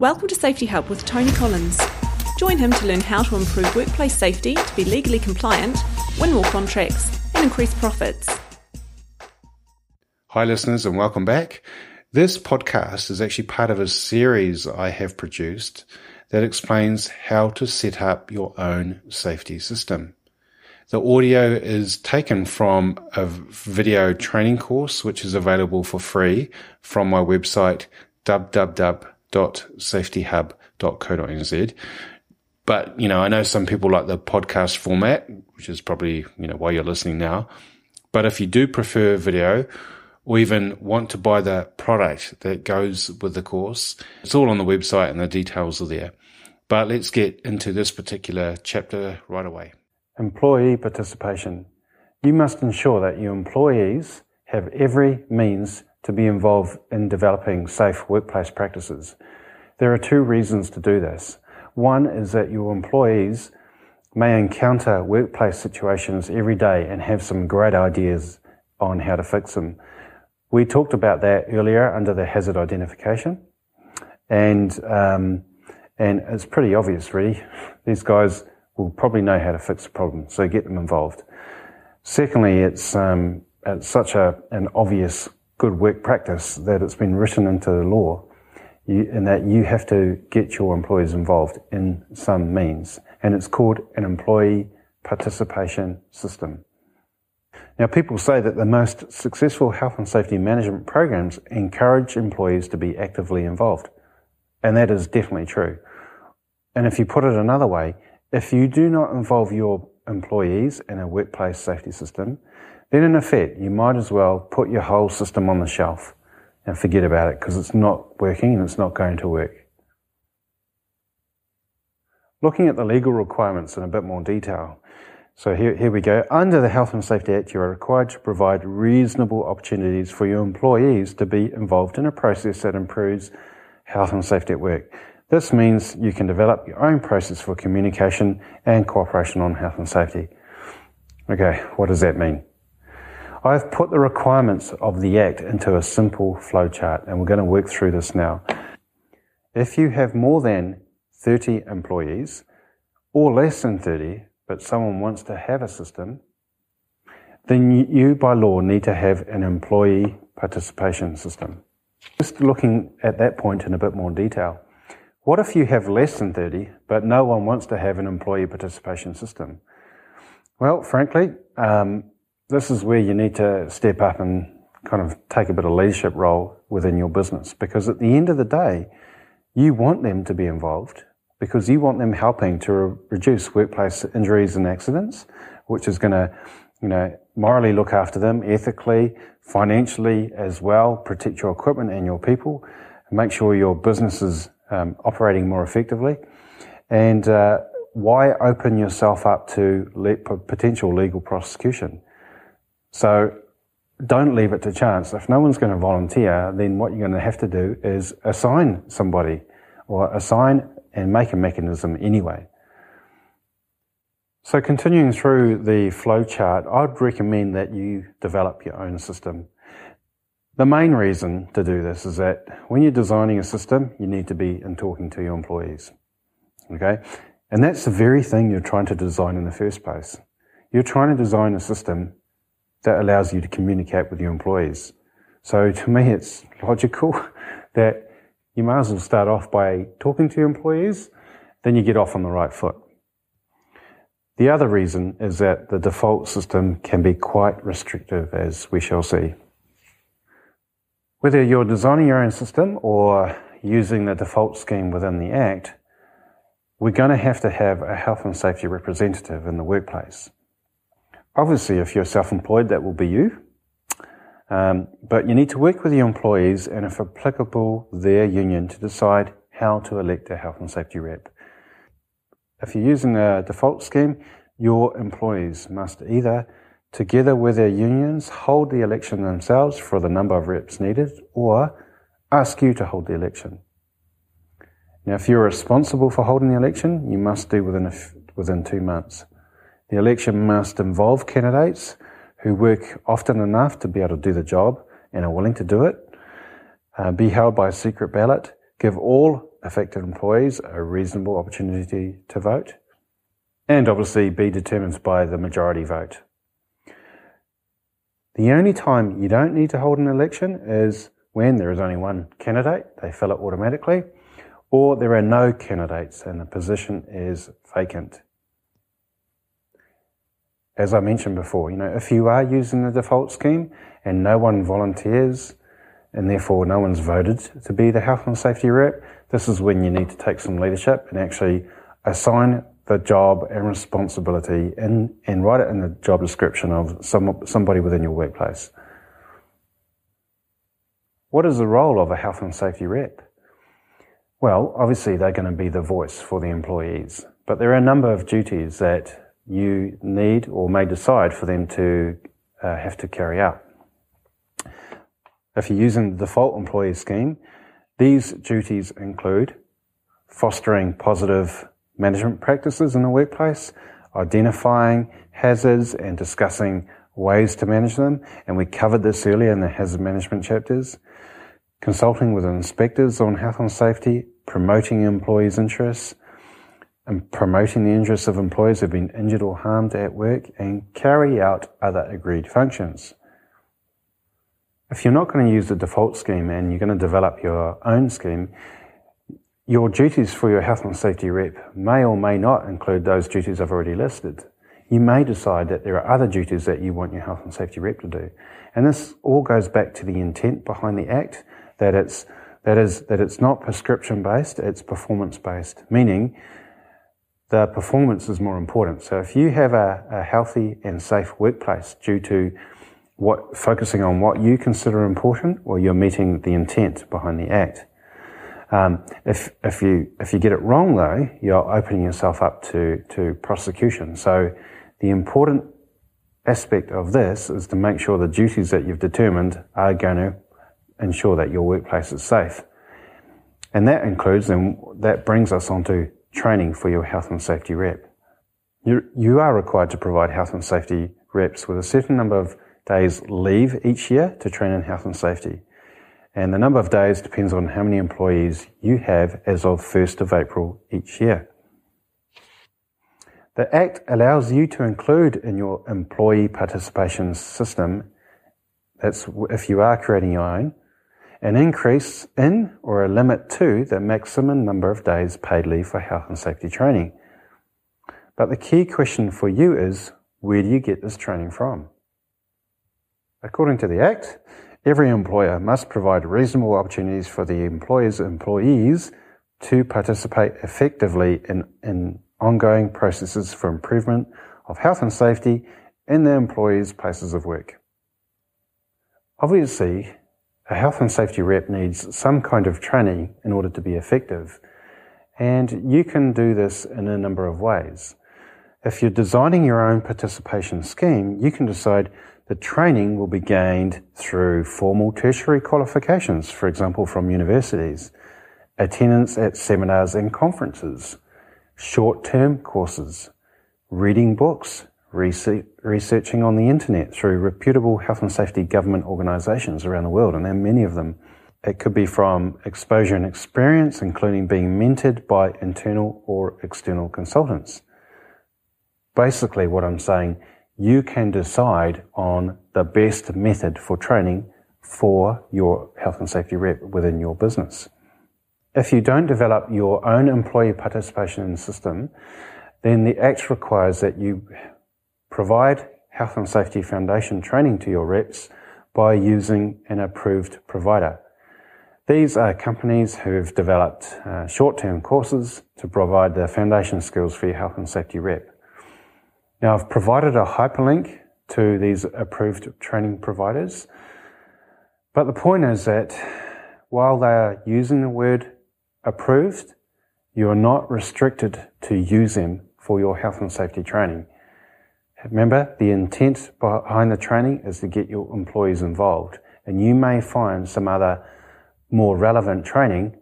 Welcome to Safety Hub with Tony Collins. Join him to learn how to improve workplace safety to be legally compliant, win more contracts, and increase profits. Hi, listeners, and welcome back. This podcast is actually part of a series I have produced that explains how to set up your own safety system. The audio is taken from a video training course, which is available for free from my website, www.safetyhub.co.nz. But, you know, I know some people like the podcast format, which is probably, you know, why you're listening now. But if you do prefer video or even want to buy the product that goes with the course, it's all on the website and the details are there. But let's get into this particular chapter right away. Employee participation. You must ensure that your employees have every means to be involved in developing safe workplace practices. There are two reasons to do this. One is that your employees may encounter workplace situations every day and have some great ideas on how to fix them. We talked about that earlier under the hazard identification, and um, and it's pretty obvious, really. These guys will probably know how to fix the problem, so get them involved. Secondly, it's um, it's such a an obvious good work practice that it's been written into the law you, and that you have to get your employees involved in some means. And it's called an employee participation system. Now, people say that the most successful health and safety management programs encourage employees to be actively involved. And that is definitely true. And if you put it another way, if you do not involve your employees in a workplace safety system, then in effect, you might as well put your whole system on the shelf and forget about it because it's not working and it's not going to work. Looking at the legal requirements in a bit more detail. So here, here we go. Under the Health and Safety Act, you are required to provide reasonable opportunities for your employees to be involved in a process that improves health and safety at work. This means you can develop your own process for communication and cooperation on health and safety. Okay, what does that mean? I've put the requirements of the Act into a simple flowchart and we're going to work through this now. If you have more than 30 employees or less than 30, but someone wants to have a system, then you by law need to have an employee participation system. Just looking at that point in a bit more detail. What if you have less than 30, but no one wants to have an employee participation system? Well, frankly, um, this is where you need to step up and kind of take a bit of leadership role within your business because at the end of the day, you want them to be involved because you want them helping to re- reduce workplace injuries and accidents, which is going to, you know, morally look after them, ethically, financially as well, protect your equipment and your people, make sure your business is um, operating more effectively, and uh, why open yourself up to le- potential legal prosecution? So don't leave it to chance. If no one's going to volunteer, then what you're going to have to do is assign somebody or assign and make a mechanism anyway. So continuing through the flow chart, I'd recommend that you develop your own system. The main reason to do this is that when you're designing a system, you need to be in talking to your employees. Okay? And that's the very thing you're trying to design in the first place. You're trying to design a system that allows you to communicate with your employees. So to me, it's logical that you might as well start off by talking to your employees, then you get off on the right foot. The other reason is that the default system can be quite restrictive, as we shall see. Whether you're designing your own system or using the default scheme within the Act, we're going to have to have a health and safety representative in the workplace. Obviously, if you're self-employed, that will be you. Um, but you need to work with your employees and, if applicable, their union to decide how to elect a health and safety rep. If you're using a default scheme, your employees must either, together with their unions, hold the election themselves for the number of reps needed or ask you to hold the election. Now, if you're responsible for holding the election, you must do within, within two months. The election must involve candidates who work often enough to be able to do the job and are willing to do it, uh, be held by a secret ballot, give all affected employees a reasonable opportunity to vote, and obviously be determined by the majority vote. The only time you don't need to hold an election is when there is only one candidate, they fill it automatically, or there are no candidates and the position is vacant. As I mentioned before, you know, if you are using the default scheme and no one volunteers and therefore no one's voted to be the health and safety rep, this is when you need to take some leadership and actually assign the job and responsibility in, and write it in the job description of some, somebody within your workplace. What is the role of a health and safety rep? Well, obviously they're going to be the voice for the employees, but there are a number of duties that you need or may decide for them to uh, have to carry out. If you're using the default employee scheme, these duties include fostering positive management practices in the workplace, identifying hazards and discussing ways to manage them. And we covered this earlier in the hazard management chapters. Consulting with inspectors on health and safety, promoting employees' interests, and promoting the interests of employees who've been injured or harmed at work, and carry out other agreed functions. If you're not going to use the default scheme and you're going to develop your own scheme, your duties for your health and safety rep may or may not include those duties I've already listed. You may decide that there are other duties that you want your health and safety rep to do. And this all goes back to the intent behind the Act, that it's, that is, that it's not prescription based, it's performance based, meaning the performance is more important. So if you have a, a healthy and safe workplace due to what, focusing on what you consider important, well, you're meeting the intent behind the Act. Um, if if you if you get it wrong though, you're opening yourself up to to prosecution. So the important aspect of this is to make sure the duties that you've determined are going to ensure that your workplace is safe. And that includes, and that brings us on to training for your health and safety rep. You, you are required to provide health and safety reps with a certain number of days leave each year to train in health and safety and the number of days depends on how many employees you have as of 1st of April each year. The Act allows you to include in your employee participation system, that's if you are creating your own, an increase in or a limit to the maximum number of days paid leave for health and safety training. But the key question for you is, where do you get this training from? According to the Act, Every employer must provide reasonable opportunities for the employer's employees to participate effectively in, in ongoing processes for improvement of health and safety in their employees' places of work. Obviously, a health and safety rep needs some kind of training in order to be effective. And you can do this in a number of ways. If you're designing your own participation scheme, you can decide the training will be gained through formal tertiary qualifications, for example, from universities, attendance at seminars and conferences, short-term courses, reading books, researching on the internet through reputable health and safety government organisations around the world, and there are many of them. It could be from exposure and experience, including being mentored by internal or external consultants. Basically, what I'm saying you can decide on the best method for training for your health and safety rep within your business. If you don't develop your own employee participation system, then the Act requires that you provide health and safety foundation training to your reps by using an approved provider. These are companies who have developed uh, short-term courses to provide the foundation skills for your health and safety rep. Now I've provided a hyperlink to these approved training providers. But the point is that while they are using the word approved, you are not restricted to use them for your health and safety training. Remember, the intent behind the training is to get your employees involved, and you may find some other more relevant training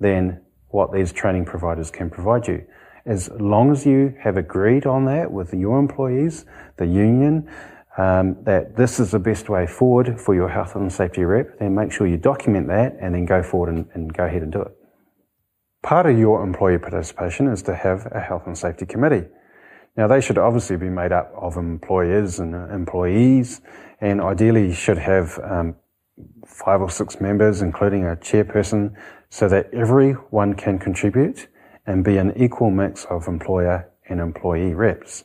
than what these training providers can provide you as long as you have agreed on that with your employees, the union, um, that this is the best way forward for your health and safety rep, then make sure you document that and then go forward and, and go ahead and do it. Part of your employee participation is to have a health and safety committee. Now, they should obviously be made up of employers and employees, and ideally should have um, five or six members, including a chairperson, so that everyone can contribute and be an equal mix of employer and employee reps.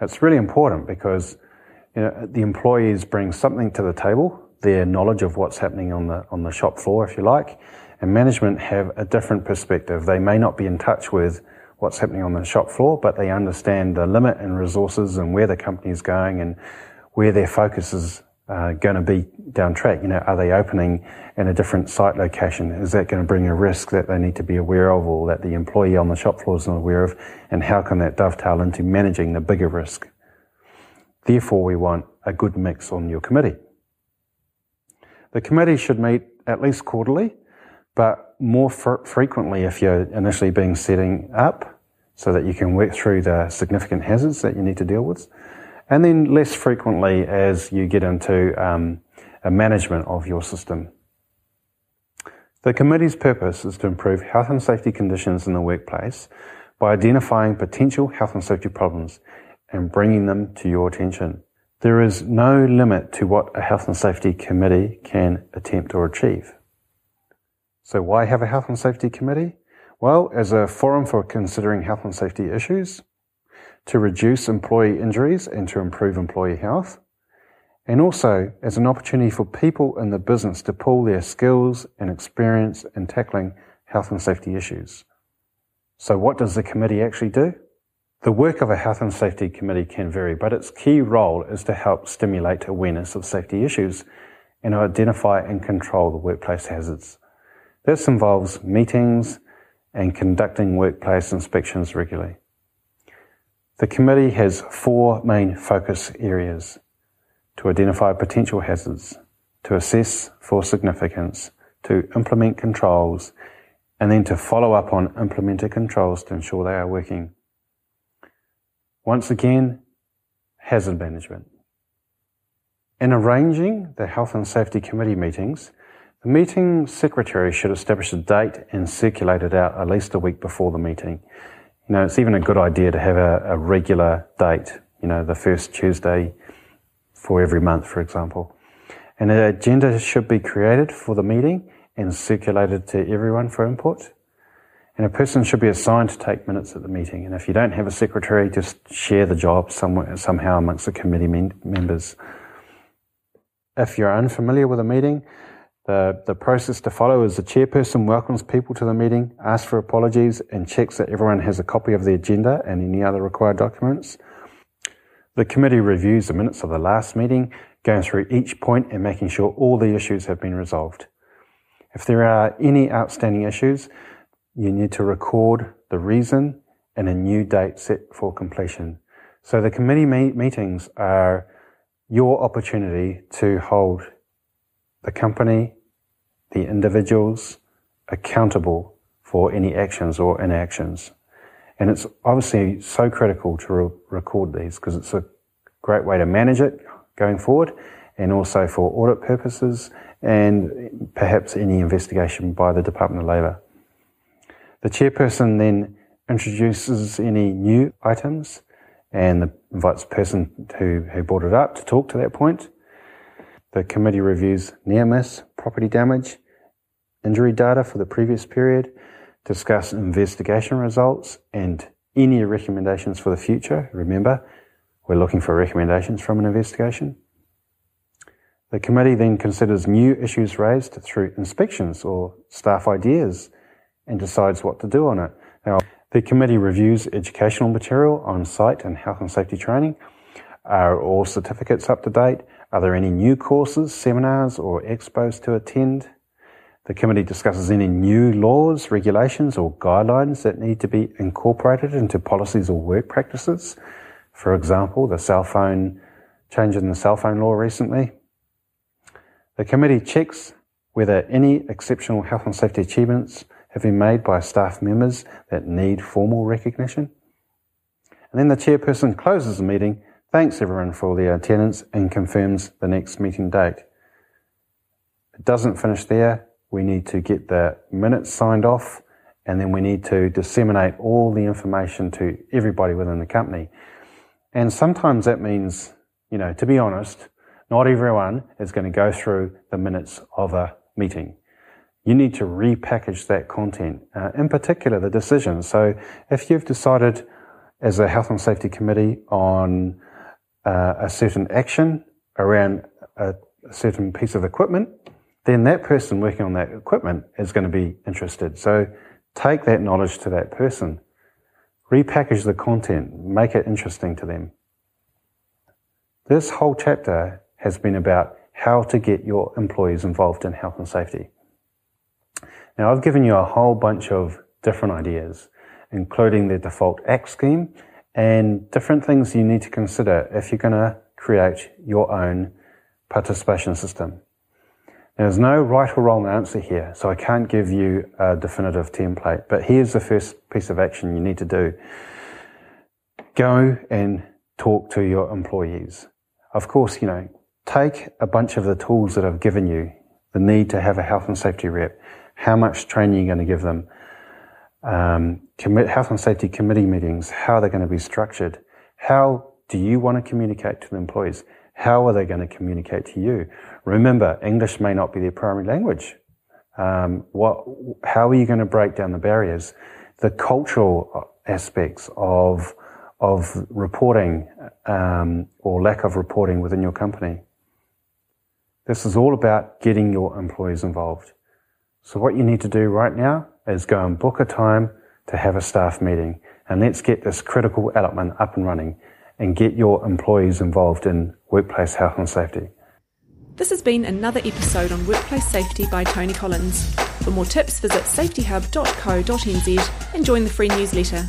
It's really important because you know, the employees bring something to the table, their knowledge of what's happening on the, on the shop floor, if you like, and management have a different perspective. They may not be in touch with what's happening on the shop floor, but they understand the limit and resources and where the company is going and where their focus is uh, going to be down track. You know, are they opening in a different site location? Is that going to bring a risk that they need to be aware of or that the employee on the shop floor is not aware of? And how can that dovetail into managing the bigger risk? Therefore, we want a good mix on your committee. The committee should meet at least quarterly, but more fr- frequently if you're initially being setting up so that you can work through the significant hazards that you need to deal with and then less frequently as you get into um, a management of your system. The committee's purpose is to improve health and safety conditions in the workplace by identifying potential health and safety problems and bringing them to your attention. There is no limit to what a health and safety committee can attempt or achieve. So why have a health and safety committee? Well, as a forum for considering health and safety issues, to reduce employee injuries and to improve employee health, and also as an opportunity for people in the business to pool their skills and experience in tackling health and safety issues. So what does the committee actually do? The work of a health and safety committee can vary, but its key role is to help stimulate awareness of safety issues and identify and control the workplace hazards. This involves meetings and conducting workplace inspections regularly. The committee has four main focus areas to identify potential hazards, to assess for significance, to implement controls, and then to follow up on implemented controls to ensure they are working. Once again, hazard management. In arranging the Health and Safety Committee meetings, the meeting secretary should establish a date and circulate it out at least a week before the meeting you know, it's even a good idea to have a, a regular date, you know, the first Tuesday for every month, for example. And an agenda should be created for the meeting and circulated to everyone for input. And a person should be assigned to take minutes at the meeting. And if you don't have a secretary, just share the job somewhere, somehow amongst the committee members. If you're unfamiliar with a meeting, the, the process to follow is the chairperson welcomes people to the meeting, asks for apologies, and checks that everyone has a copy of the agenda and any other required documents. The committee reviews the minutes of the last meeting, going through each point and making sure all the issues have been resolved. If there are any outstanding issues, you need to record the reason and a new date set for completion. So the committee meetings are your opportunity to hold the company, the individuals accountable for any actions or inactions. And it's obviously so critical to re- record these because it's a great way to manage it going forward and also for audit purposes and perhaps any investigation by the Department of Labour. The chairperson then introduces any new items and invites the person who, who brought it up to talk to that point. The committee reviews near miss, property damage, injury data for the previous period, discuss investigation results and any recommendations for the future. Remember, we're looking for recommendations from an investigation. The committee then considers new issues raised through inspections or staff ideas and decides what to do on it. Now, the committee reviews educational material on site and health and safety training. Are all certificates up to date? Are there any new courses, seminars, or expos to attend? The committee discusses any new laws, regulations, or guidelines that need to be incorporated into policies or work practices. For example, the cell phone change in the cell phone law recently. The committee checks whether any exceptional health and safety achievements have been made by staff members that need formal recognition. And then the chairperson closes the meeting thanks everyone for their attendance and confirms the next meeting date. It doesn't finish there. We need to get the minutes signed off and then we need to disseminate all the information to everybody within the company. And sometimes that means, you know, to be honest, not everyone is going to go through the minutes of a meeting. You need to repackage that content, uh, in particular the decisions. So if you've decided as a health and safety committee on uh, a certain action around a, a certain piece of equipment, then that person working on that equipment is going to be interested. So take that knowledge to that person, repackage the content, make it interesting to them. This whole chapter has been about how to get your employees involved in health and safety. Now, I've given you a whole bunch of different ideas, including the default act scheme and different things you need to consider if you're going to create your own participation system. There's no right or wrong answer here, so I can't give you a definitive template, but here's the first piece of action you need to do. Go and talk to your employees. Of course, you know, take a bunch of the tools that I've given you, the need to have a health and safety rep, how much training you're going to give them, um, commit health and safety committee meetings, how are they're going to be structured, how do you want to communicate to the employees? How are they going to communicate to you? Remember, English may not be their primary language. Um, what, how are you going to break down the barriers? The cultural aspects of of reporting um, or lack of reporting within your company. This is all about getting your employees involved. So what you need to do right now is go and book a time to have a staff meeting and let's get this critical element up and running and get your employees involved in workplace health and safety. This has been another episode on workplace safety by Tony Collins. For more tips, visit safetyhub.co.nz and join the free newsletter.